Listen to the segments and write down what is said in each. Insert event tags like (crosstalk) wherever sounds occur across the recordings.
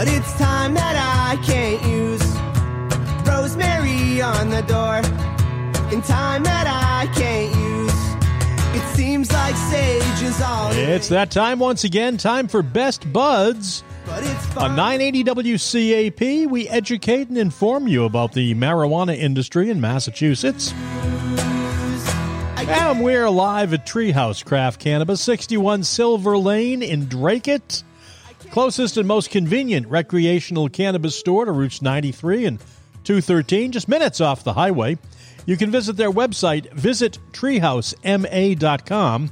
but it's time that I can't use. Rosemary on the door, in time that I can't use. It seems like sage is all. It's that time once again. Time for Best Buds. but it's On fine. 980 WCAP, we educate and inform you about the marijuana industry in Massachusetts. And we're live at Treehouse Craft Cannabis, 61 Silver Lane in Dracut. Closest and most convenient recreational cannabis store to Routes 93 and 213, just minutes off the highway. You can visit their website, visit treehousema.com.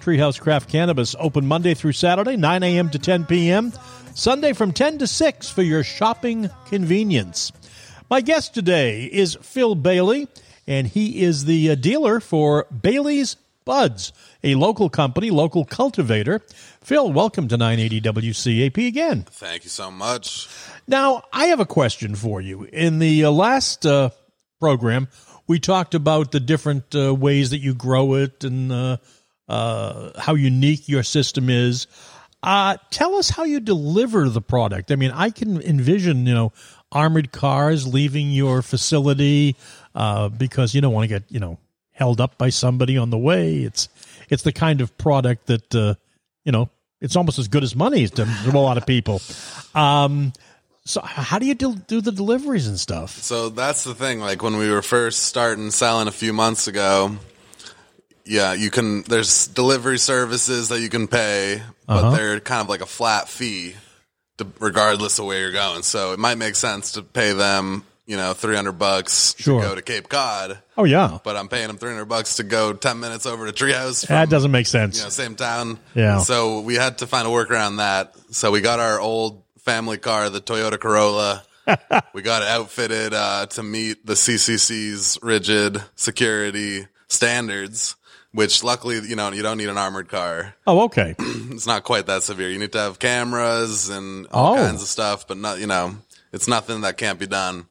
Treehouse Craft Cannabis open Monday through Saturday, 9 a.m. to 10 p.m. Sunday from 10 to 6 for your shopping convenience. My guest today is Phil Bailey, and he is the uh, dealer for Bailey's Buds, a local company, local cultivator. Phil, welcome to 980 WCAP again. Thank you so much. Now, I have a question for you. In the uh, last uh, program, we talked about the different uh, ways that you grow it and uh, uh, how unique your system is. Uh, tell us how you deliver the product. I mean, I can envision, you know, armored cars leaving your facility uh, because you don't want to get, you know, held up by somebody on the way. It's it's the kind of product that uh, you know it's almost as good as money to, to a lot of people. Um, so how do you do, do the deliveries and stuff? So that's the thing. Like when we were first starting selling a few months ago, yeah, you can. There's delivery services that you can pay, but Uh-huh. they're kind of like a flat fee, to, regardless of where you're going. So it might make sense to pay them, you know, three hundred bucks Sure. to go to Cape Cod, Oh yeah, but I'm paying them three hundred bucks to go ten minutes over to Treehouse. that doesn't make sense. you know, same town. Yeah. So we had to find a workaround that. So we got our old family car, the Toyota Corolla. (laughs) we got it outfitted uh, to meet the CCC's rigid security standards. Which luckily, you know, you don't need an armored car. Oh okay, (clears throat) It's not quite that severe. You need to have cameras and all Oh. kinds of stuff, but not, you know, it's nothing that can't be done.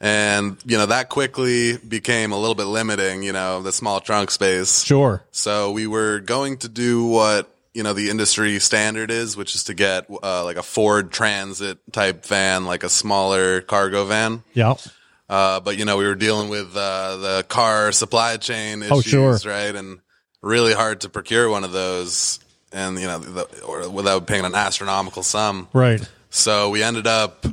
And, you know, that quickly became a little bit limiting, you know, the small trunk space. sure. So we were going to do what you know the industry standard is, which is to get uh, like a Ford Transit type van, like a smaller cargo van. Yeah. Uh, but you know we were dealing with uh, the car supply chain issues, Oh, sure. right? And really hard to procure one of those, and you know the, or without paying an astronomical sum. Right. So we ended up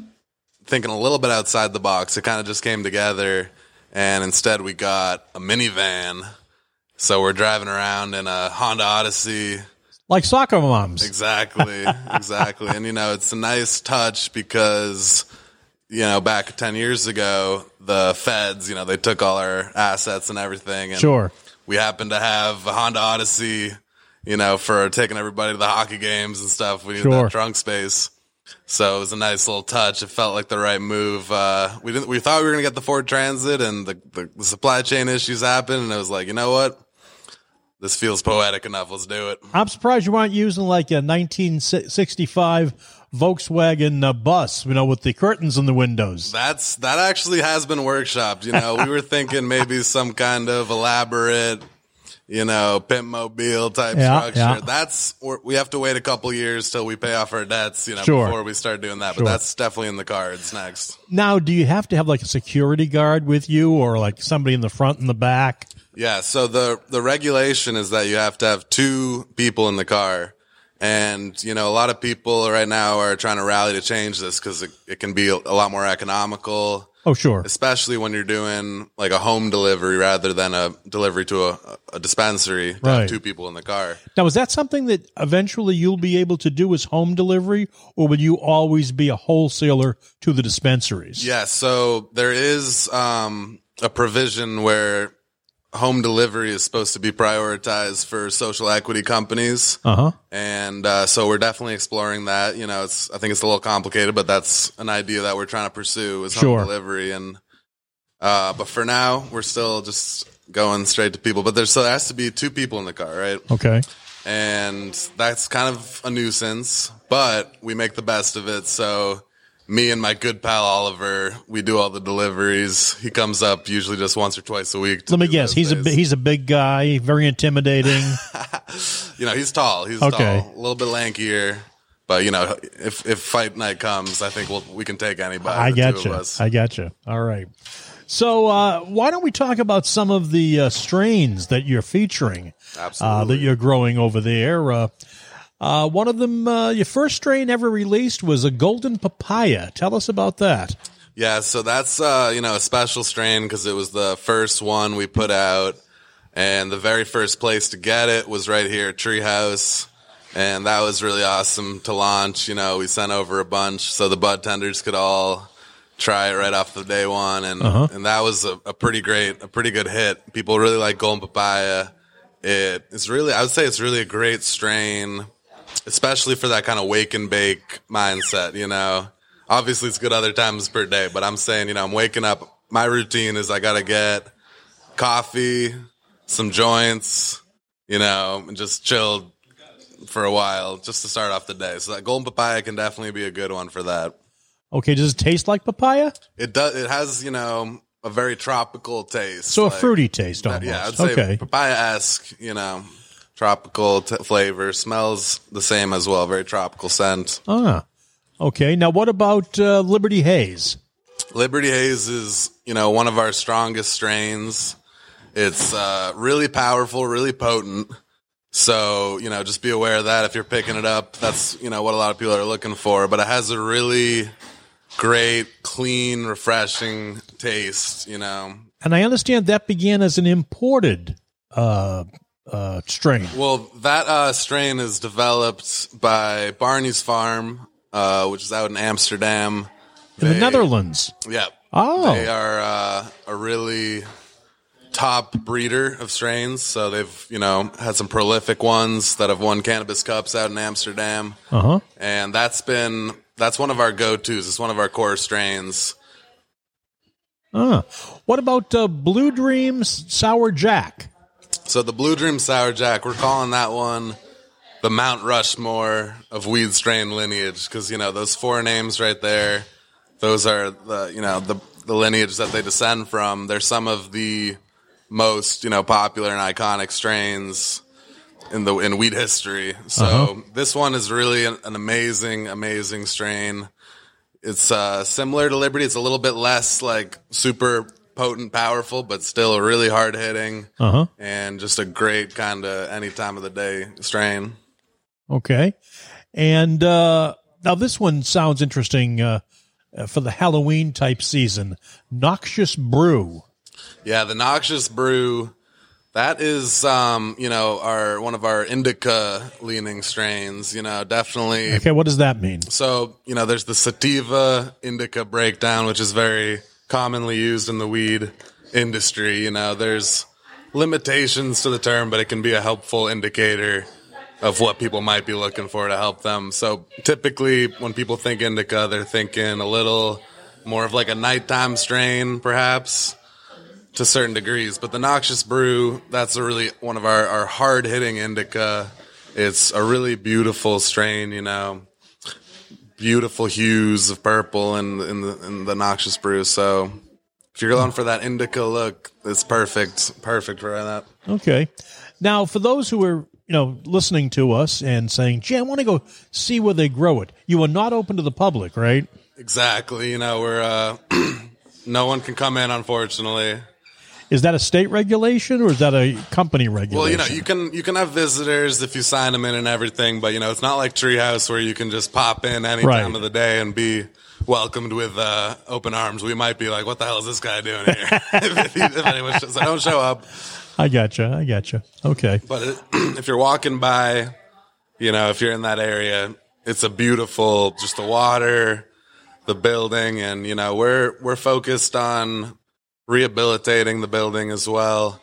thinking a little bit outside the box. It kind of just came together, and instead we got a minivan. So we're driving around in a Honda Odyssey. Like soccer moms. Exactly, (laughs) exactly. And you know, it's a nice touch because you know, back 10 years ago, the feds, you know, they took all our assets and everything. And Sure. we happened to have a Honda Odyssey, you know, for taking everybody to the hockey games and stuff. We needed Sure. that trunk space. So it was a nice little touch. It felt like the right move. Uh, we didn't, we thought we were going to get the Ford Transit and the, the, the supply chain issues happened. And it was like, you know what? This feels poetic enough. Let's do it. I'm surprised you aren't using like a 1965 Volkswagen uh, bus, you know, with the curtains in the windows. That's that actually has been workshopped. You know, we were thinking maybe some kind of elaborate, you know, pimp mobile type Yeah, structure. yeah. That's we have to wait a couple years till we pay off our debts, you know, Sure. before we start doing that. Sure. But that's definitely in the cards next. Now, do you have to have like a security guard with you or like somebody in the front and the back? Yeah. So the the regulation is that you have to have two people in the car. And, you know, a lot of people right now are trying to rally to change this because it, it can be a lot more economical. Oh, sure. especially when you're doing like a home delivery rather than a delivery to a, a dispensary to Right. have two people in the car. Now, is that something that eventually you'll be able to do as home delivery or will you always be a wholesaler to the dispensaries? Yeah, so there is um, a provision where home delivery is supposed to be prioritized for social equity companies. Uh huh. And uh, so we're definitely exploring that. You know, it's I think it's a little complicated, but that's an idea that we're trying to pursue is home Sure. delivery. And uh, but for now, we're still just going straight to people. But there's so there has to be two people in the car, right? Okay. and that's kind of a nuisance, but we make the best of it. So me and my good pal Oliver, we do all the deliveries. He comes up usually just once or twice a week. Let me guess. He's a days. bi- he's a big guy, very intimidating. (laughs) you know, he's tall. He's Okay. tall, a little bit lankier, But you know, if if fight night comes, I think we'll, we can take anybody. I got you. I got you. All right. So uh, why don't we talk about some of the uh, strains that you're featuring, uh, that you're growing over there? Uh, one of them, uh, your first strain ever released was a golden papaya. Tell us about that. Yeah, so that's uh, you know a special strain because it was the first one we put out, and the very first place to get it was right here at Treehouse, and that was really awesome to launch. You know, we sent over a bunch so the bud tenders could all try it right off the day one, and and that was a, a pretty great, a pretty good hit. People really like golden papaya. It is really, I would say, it's really a great strain, especially for that kind of wake and bake mindset. You know, obviously it's good other times per day, but I'm saying, you know, I'm waking up. My routine is I got to get coffee, some joints, you know, and just chilled for a while just to start off the day. So that golden papaya can definitely be a good one for that. Okay, does it taste like papaya? It does. It has, you know, a very tropical taste. So a fruity taste almost. Yeah, I'd say okay. papaya esque. You know, tropical t- flavor. Smells the same as well. Very tropical scent. Ah, okay. Now, what about uh, Liberty Haze? Liberty Haze is, you know, one of our strongest strains. It's uh, really powerful, really potent. So, you know, just be aware of that if you're picking it up. That's, you know, what a lot of people are looking for. But it has a really great, clean, refreshing taste, you know. And I understand that began as an imported uh, uh, strain. Well, that uh, strain is developed by Barney's Farm, uh, which is out in Amsterdam. In the Netherlands. Yeah. Oh. They are uh, a really top breeder of strains. So they've, you know, had some prolific ones that have won cannabis cups out in Amsterdam. Uh huh. And that's been, that's one of our go-tos. It's one of our core strains. Ah. What about uh, Blue Dreams Sour Jack? So the Blue Dream Sour Jack, we're calling that one the Mount Rushmore of weed strain lineage because you know those four names right there, those are the you know the the lineage that they descend from. They're some of the most you know popular and iconic strains in the in weed history. So this one is really an, an amazing, amazing strain. It's uh, similar to Liberty. It's a little bit less like super potent, powerful, but still a really hard hitting Uh huh. and just a great kind of any time of the day strain. Okay. And uh, now this one sounds interesting uh, uh, for the Halloween type season. Noxious Brew. Yeah, the noxious brew. That is, um, you know, our one of our indica leaning strains. You know, definitely. Okay, what does that mean? So, you know, there's the sativa indica breakdown, which is very commonly used in the weed industry. You know, there's limitations to the term, but it can be a helpful indicator of what people might be looking for to help them. So typically when people think indica, they're thinking a little more of like a nighttime strain, perhaps to certain degrees. But the noxious brew, that's a really one of our, our hard hitting indica. It's a really beautiful strain, you know beautiful hues of purple in in the, in the noxious brew. So if you're going for that indica look, it's perfect, perfect for that. Okay. Now, for those who are you know listening to us and saying, "Gee, I want to go see where they grow it," you are not open to the public, right? Exactly. You know, we're uh, (clears throat) no one can come in, unfortunately. Is that a state regulation or is that a company regulation? Well, you know, you can you can have visitors if you sign them in and everything, but you know, it's not like Treehouse where you can just pop in any Right. time of the day and be welcomed with uh, open arms. We might be like, "What the hell is this guy doing here?" (laughs) if, if anyone shows, so don't show up. I gotcha. I gotcha. Okay. But it, (clears throat) if you're walking by, you know, if you're in that area, it's a beautiful, just the water, the building, and you know, we're we're focused on rehabilitating the building as well.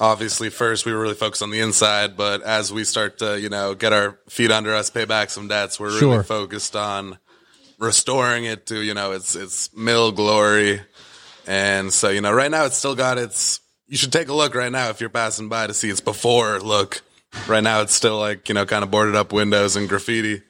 Obviously, first we were really focused on the inside, but as we start to, you know, get our feet under us, pay back some debts, we're Sure. really focused on restoring it to, you know, its its mill glory. And so, you know, right now it's still got its. You should take a look right now if you're passing by to see its before look. Right now it's still like you know, kind of boarded up windows and graffiti.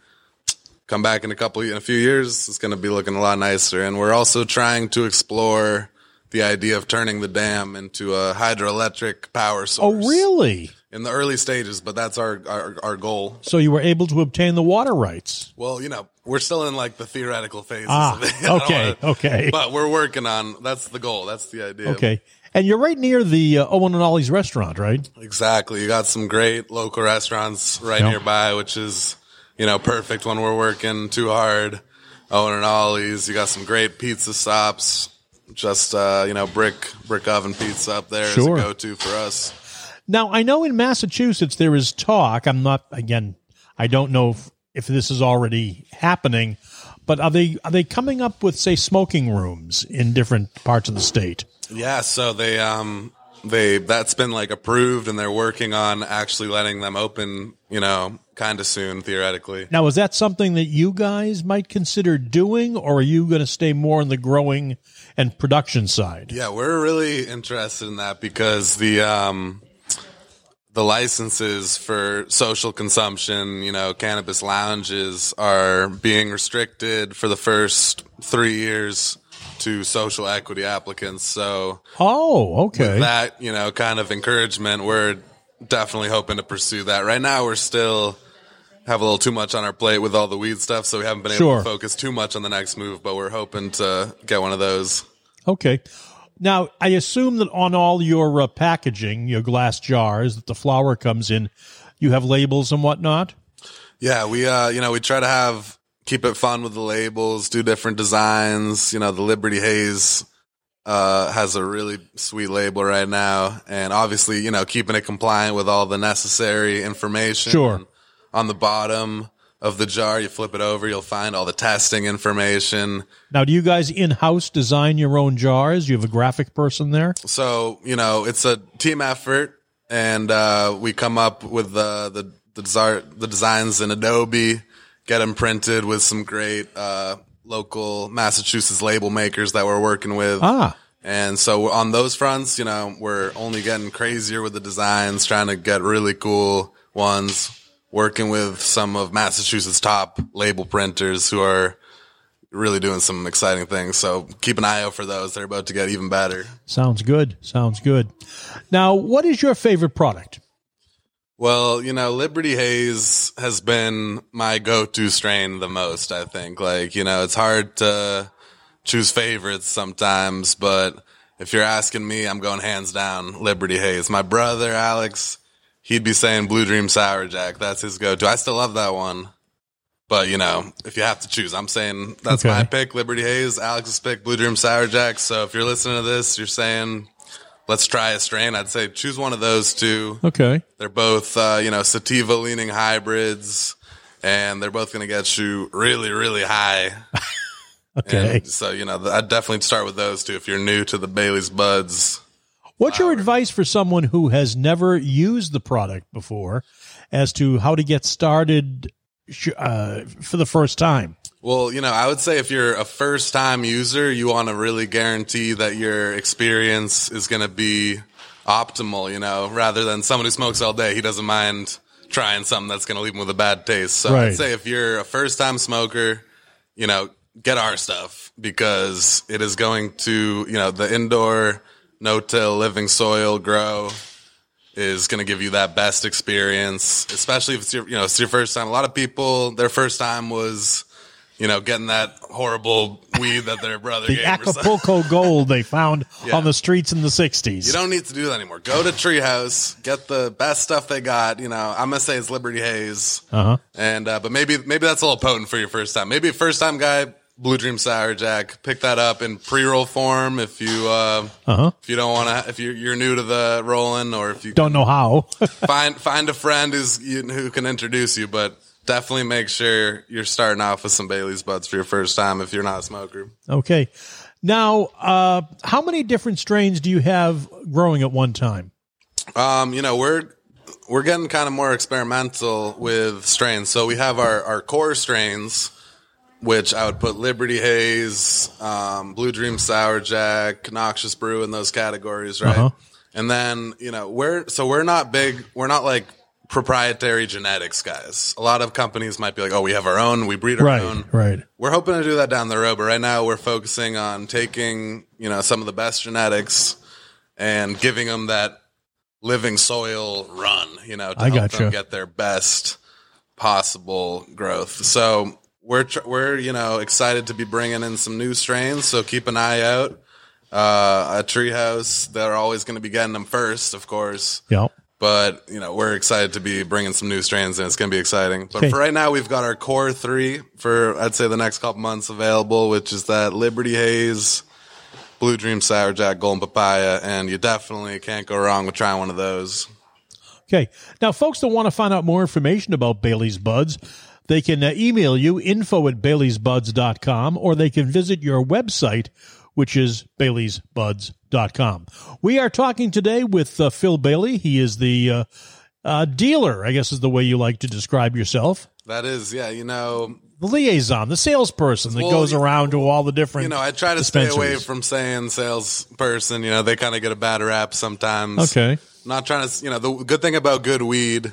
Come back in a couple, in a few years, it's going to be looking a lot nicer. And we're also trying to explore the idea of turning the dam into a hydroelectric power source. Oh, really? in the early stages, but that's our, our our goal. So you were able to obtain the water rights. Well, you know, we're still in like the theoretical phase. Ah, of it. (laughs) Okay, wanna- okay. But we're working on that's the goal. That's the idea. Okay. And you're right near the uh, Owen and Ollie's restaurant, right? Exactly. You got some great local restaurants right Yeah. nearby, which is, you know, perfect when we're working too hard. Owen and Ollie's. You got some great pizza stops. Just, uh, you know, brick, brick oven pizza up there Sure. is a go-to for us. Now, I know in Massachusetts there is talk. I'm not again. I don't know if, if this is already happening, but are they are they coming up with say smoking rooms in different parts of the state? Yeah. So they, um, they, that's been like approved and they're working on actually letting them open, you know, kind of soon, theoretically. Now, is that something that you guys might consider doing, or are you going to stay more on the growing and production side? Yeah, we're really interested in that because the um the licenses for social consumption, you know, cannabis lounges are being restricted for the first 3 years to social equity applicants. So Oh, okay. that, you know, kind of encouragement, we're definitely hoping to pursue that. Right now we're still have a little too much on our plate with all the weed stuff, so we haven't been able Sure. to focus too much on the next move, but we're hoping to get one of those. Okay. Now, I assume that on all your uh, packaging, your glass jars that the flower comes in, you have labels and whatnot. Yeah, we uh you know, we try to have keep it fun with the labels, do different designs. You know, the Liberty Haze uh has a really sweet label right now and obviously, you know, keeping it compliant with all the necessary information. Sure. On the bottom of the jar, you flip it over, you'll find all the testing information. Now, do you guys in house design your own jars? You have a graphic person there? So, you know, it's a team effort and uh, we come up with the, the, the, desire, the designs in Adobe, get them printed with some great uh, local Massachusetts label makers that we're working with. Ah, And so on those fronts, you know, we're only getting crazier with the designs, trying to get really cool ones, working with some of Massachusetts top label printers who are really doing some exciting things. So keep an eye out for those. They're about to get even better. sounds good. Sounds good. Now, what is your favorite product? Well, you know, Liberty Haze has been my go-to strain the most, I think. Like, you know, it's hard to choose favorites sometimes, but if you're asking me, I'm going hands down Liberty Haze. My brother, Alex, he'd be saying Blue Dream Sour Jack. That's his go-to. I still love that one. But, you know, if you have to choose, I'm saying that's Okay. my pick, Liberty Haze. Alex's pick, Blue Dream Sour Jack. So if you're listening to this, you're saying, let's try a strain. I'd say choose one of those two. Okay. They're both, uh, you know, sativa leaning hybrids, and they're both going to get you really, really high. (laughs) Okay. And so, you know, I'd definitely start with those two if you're new to the Bailey's Buds. What's your advice for someone who has never used the product before as to how to get started uh, for the first time? Well, you know, I would say if you're a first time user, you want to really guarantee that your experience is going to be optimal, you know, rather than someone who smokes all day. He doesn't mind trying something that's going to leave him with a bad taste. So Right. I'd say if you're a first time smoker, you know, get our stuff because it is going to, you know, the indoor no till living soil grow is going to give you that best experience, especially if it's your, you know, it's your first time. A lot of people, their first time was, you know, getting that horrible weed that their brother (laughs) The gave. Acapulco gold they found (laughs) Yeah. on the streets in the 60s. You don't need to do that anymore. Go to Treehouse, get the best stuff they got. You know, I'm gonna say it's Liberty Haze, uh-huh. and uh, but maybe maybe that's a little potent for your first time. Maybe first time guy, Blue Dream Sour Jack, pick that up in pre roll form if you uh, Uh-huh. if you don't want to if you're you're new to the rolling or if you Don't know how. (laughs) find find a friend who's you, who can introduce you, but definitely make sure you're starting off with some Bailey's buds for your first time if you're not a smoker. okay. Now, uh, how many different strains do you have growing at one time? Um, you know, we're we're getting kind of more experimental with strains. So we have our our core strains, which I would put Liberty Haze, um, Blue Dream Sour Jack, Noxious Brew in those categories, right? Uh-huh. And then you know we're so we're not big. We're not like proprietary genetics guys. A lot of companies might be like, oh, we have our own, we breed our Right, own. right. We're hoping to do that down the road, but right now we're focusing on taking, you know, some of the best genetics and giving them that living soil run, you know, to I help gotcha. them get their best possible growth. So we're tr- we're you know excited to be bringing in some new strains. So keep an eye out. Uh, at Treehouse, they're always going to be getting them first, of course. Yeah. But you know, we're excited to be bringing some new strains, and it's going to be exciting. But Okay. for right now, we've got our core three for I'd say the next couple months available, which is that Liberty Haze, Blue Dream Sour Jack, Golden Papaya, and you definitely can't go wrong with trying one of those. Okay. Now, folks that want to find out more information about Bailey's Buds, they can uh, email you info at baileysbuds.com or they can visit your website, which is baileysbuds.com. We are talking today with uh, Phil Bailey. He is the uh, uh, dealer, I guess is the way you like to describe yourself. That is, yeah, you know, The liaison, the salesperson that Well, goes around to all the different. you know, I try to stay away from saying salesperson. You know, they kind of get a bad rap sometimes. Okay. not trying to, you know, the good thing about good weed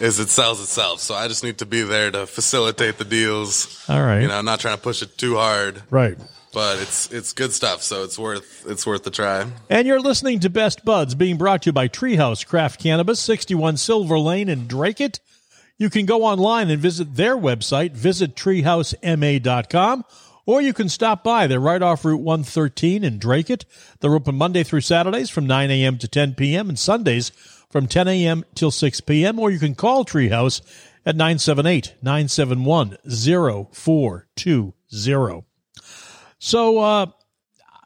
is it sells itself. So I just need to be there to facilitate the deals. All right. You know, I'm not trying to push it too hard, right. But it's it's good stuff. So it's worth it's worth the try. And you're listening to Best Buds, being brought to you by Treehouse Craft Cannabis, 61 Silver Lane in It. You can go online and visit their website, visit treehousema.com, or you can stop by. They're right off Route 113 in Dracut. They're open Monday through Saturdays from 9 a.m. to 10 p.m. and Sundays from 10 a.m. till 6 p.m. Or you can call Treehouse at 978 971 0420. So, uh,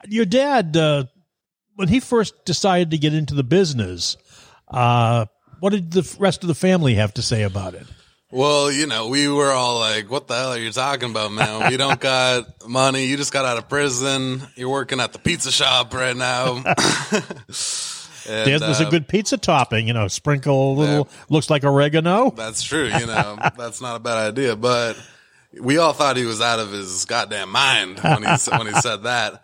your dad, uh, when he first decided to get into the business, uh, what did the rest of the family have to say about it? Well, you know, we were all like, "What the hell are you talking about, man? We don't (laughs) got money. You just got out of prison. You're working at the pizza shop right now." (laughs) And, There's, there's a uh, good pizza topping, you know, sprinkle a little, looks like oregano. That's true. You know, (laughs) that's not a bad idea. But we all thought he was out of his goddamn mind when he when he said that.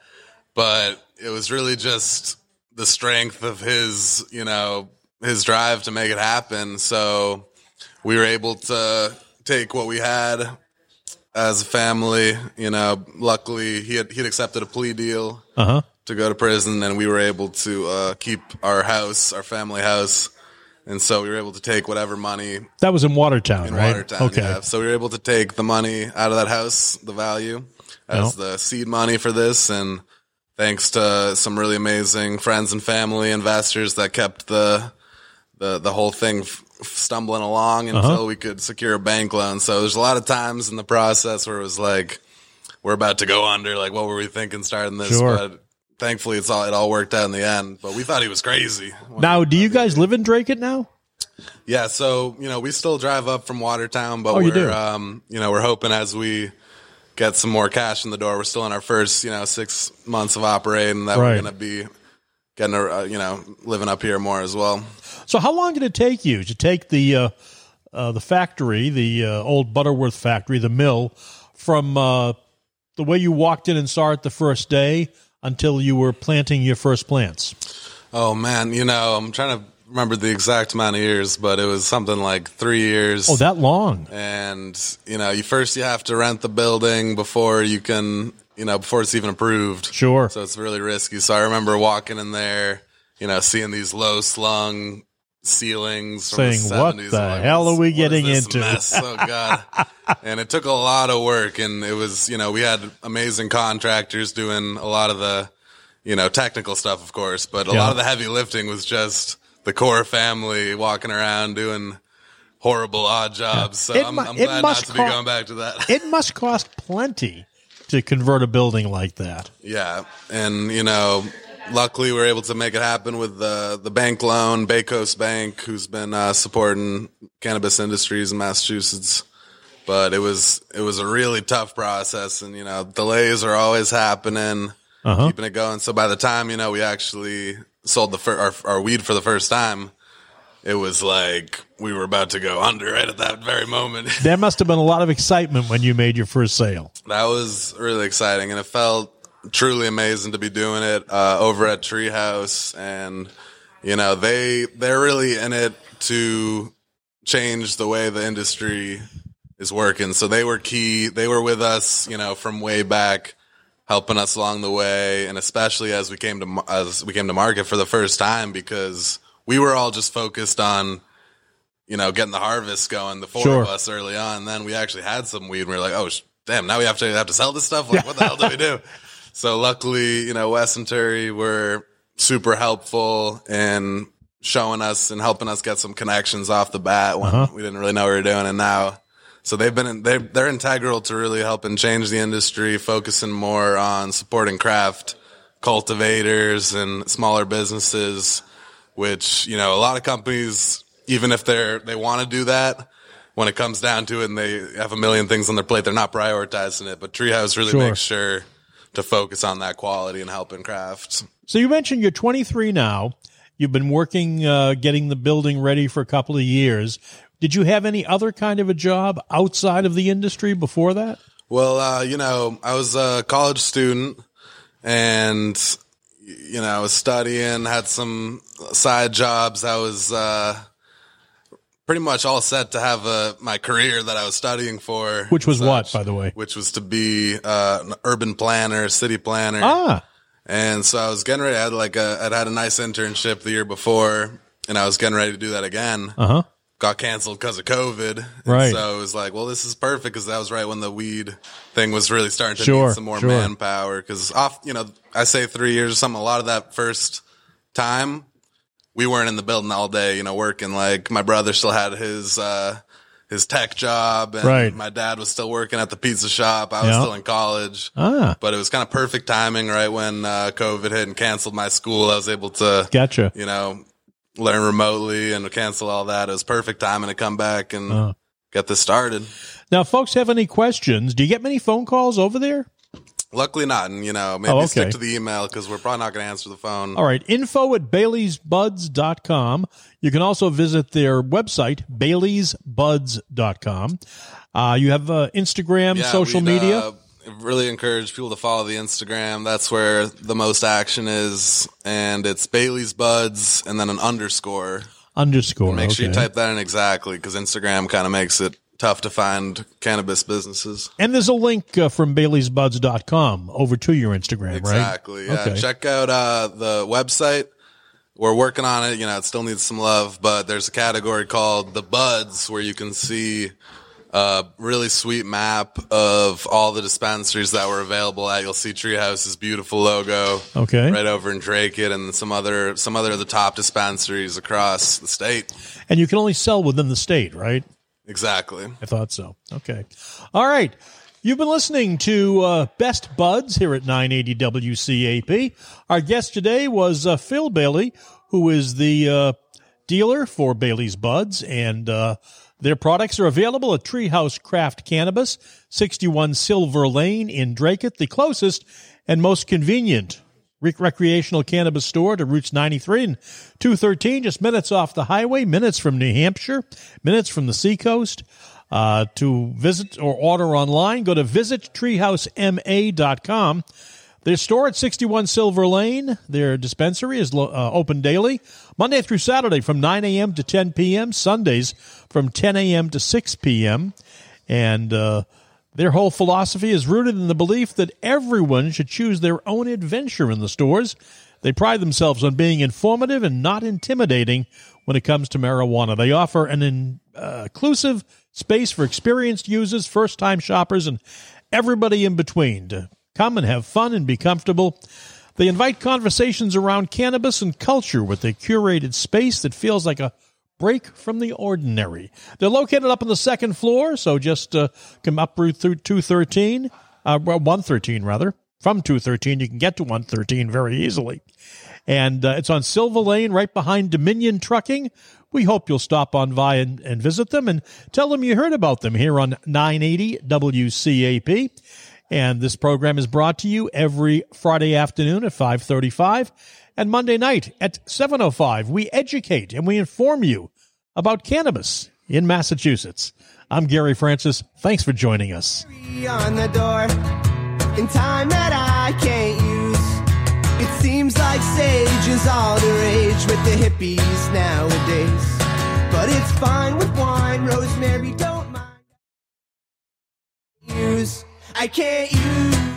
But it was really just the strength of his, you know, his drive to make it happen. So we were able to take what we had as a family. You know, luckily he had he had accepted a plea deal Uh huh. to go to prison, and we were able to uh, keep our house, our family house. And so we were able to take whatever money That was in Watertown, in right? Watertown. okay. Yeah. So we were able to take the money out of that house, the value, as the seed money for this, and thanks to some really amazing friends and family investors that kept the the the whole thing f- stumbling along until Uh-huh. we could secure a bank loan. So there's a lot of times in the process where it was like we're about to go under. Like, what were we thinking starting this? Sure. But thankfully, it's all it all worked out in the end. But we thought he was crazy. Now, do you guys live in Dracut now? Yeah, so you know, we still drive up from Watertown, but Oh, you we're do? um, you know, we're hoping as we get some more cash in the door, we're still in our first, you know, six months of operating that Right. we're gonna be getting a, uh, you know, living up here more as well. So, how long did it take you to take the uh, uh, the factory, the uh, old Butterworth factory, the mill, from uh, the way you walked in and saw it the first day until you were planting your first plants? Oh man, you know, I'm trying to remember the exact amount of years, but it was something like three years. Oh, that long? and you know, you first you have to rent the building before you can, you know, before it's even approved. Sure. So it's really risky. So I remember walking in there, you know, seeing these low slung ceilings, from Saying, the "What the like, hell are we getting into?" Mess? Oh (laughs) god! and it took a lot of work, and it was, you know, we had amazing contractors doing a lot of the, you know, technical stuff, of course, but a Yeah. lot of the heavy lifting was just the core family walking around doing horrible odd jobs. So It I'm, mu- I'm glad not to be co- going back to that. It must cost plenty to convert a building like that. (laughs) Yeah, and you know, luckily we were able to make it happen with the the bank loan, Bay Coast Bank, who's been uh, supporting cannabis industries in Massachusetts. But it was it was a really tough process, and you know, delays are always happening, Uh-huh. keeping it going. So by the time you know we actually sold the fir- our, our weed for the first time, it was like we were about to go under right at that very moment. (laughs) There must have been a lot of excitement when you made your first sale. That was really exciting, and it felt truly amazing to be doing it uh, over at Treehouse. And you know, they they're really in it to change the way the industry is working. So they were key. They were with us, you know, from way back, helping us along the way, and especially as we came to as we came to market for the first time because we were all just focused on, you know, getting the harvest going, the four Sure. of us early on. Then we actually had some weed and we were like, oh, sh- damn, now we have to have to sell this stuff. Like, what the hell do we do? (laughs) So luckily, you know, Wes and Terry were super helpful in showing us and helping us get some connections off the bat when Uh-huh. we didn't really know what we were doing. And now, so they've been, they're, they're integral to really helping change the industry, focusing more on supporting craft cultivators and smaller businesses, which, you know, a lot of companies, even if they're, they want to do that, when it comes down to it and they have a million things on their plate, they're not prioritizing it. But Treehouse really Sure. makes sure to focus on that quality and helping crafts. So you mentioned you're 23 now. You've been working, uh, getting the building ready for a couple of years. Did you have any other kind of a job outside of the industry before that? Well, uh, you know, I was a college student and, you know, I was studying, had some side jobs. I was, uh, pretty much all set to have uh, my career that I was studying for. Which was and what, by the way? Which was to be uh, an urban planner, city planner. Ah, And so I was getting ready. I had like a, I'd had a nice internship the year before and I was getting ready to do that again. uh huh. Got canceled because of COVID. And Right. So it was like, well, this is perfect because that was right when the weed thing was really starting to Sure, need some more sure. manpower. Cause off, you know, I say three years or something, a lot of that first time we weren't in the building all day, you know, working. Like my brother still had his, uh, his tech job and Right. my dad was still working at the pizza shop. I was Yeah. still in college Ah, but it was kind of perfect timing right when uh, COVID hit and canceled my school. I was able to, gotcha. you know, learn remotely and cancel all that. It was perfect timing to come back and Uh. get this started. Now, folks have any questions? Do you get many phone calls over there? Luckily not, and you know, maybe Oh, okay. stick to the email because we're probably not going to answer the phone. All right. Info at baileysbuds.com. You can also visit their website, baileysbuds.com. Uh, you have uh, Instagram, Yeah, social media. uh, really encourage people to follow the Instagram. That's where the most action is, and it's Bailey's Buds and then an underscore. underscore. Make sure you type that in exactly because Instagram kind of makes it tough to find cannabis businesses. And there's a link uh, from baileysbuds.com over to your Instagram, right? Exactly. Yeah. Okay. Check out uh, the website. We're working on it. You know, it still needs some love, but there's a category called the buds where you can see a really sweet map of all the dispensaries that were available at. You'll see Treehouse's beautiful logo Okay. right over in Dracut and some other some other of the top dispensaries across the state. And you can only sell within the state, right? Exactly. I thought so. Okay. All right. You've been listening to uh, Best Buds here at 980 WCAP. Our guest today was uh, Phil Bailey, who is the uh, dealer for Bailey's Buds, and uh, their products are available at Treehouse Craft Cannabis, 61 Silver Lane in Dracut, the closest and most convenient recreational cannabis store to Routes 93 and 213, just minutes off the highway, minutes from New Hampshire, minutes from the seacoast. Uh, to visit or order online, go to visit visittreehousema.com. Their store at 61 Silver Lane, their dispensary is lo- uh, open daily, Monday through Saturday from 9 a.m. to 10 p.m., Sundays from 10 a.m. to 6 p.m. And uh, their whole philosophy is rooted in the belief that everyone should choose their own adventure in the stores. They pride themselves on being informative and not intimidating when it comes to marijuana. They offer an in, uh, inclusive space for experienced users, first time shoppers, and everybody in between to come and have fun and be comfortable. They invite conversations around cannabis and culture with a curated space that feels like a break from the ordinary. They're located up on the second floor, so just uh, come up through 213, uh, well, 113 rather. From 213, you can get to 113 very easily. And uh, it's on Silver Lane, right behind Dominion Trucking. We hope you'll stop on by and, and visit them and tell them you heard about them here on 980 WCAP. And this program is brought to you every Friday afternoon at 535 and Monday night at 705. We educate and we inform you about cannabis in Massachusetts. I'm Gary Francis. Thanks for joining us. on the door in time that I can't use. It seems like sage is all the rage with the hippies nowadays. But it's fine with wine, rosemary, don't mind. Use I can't use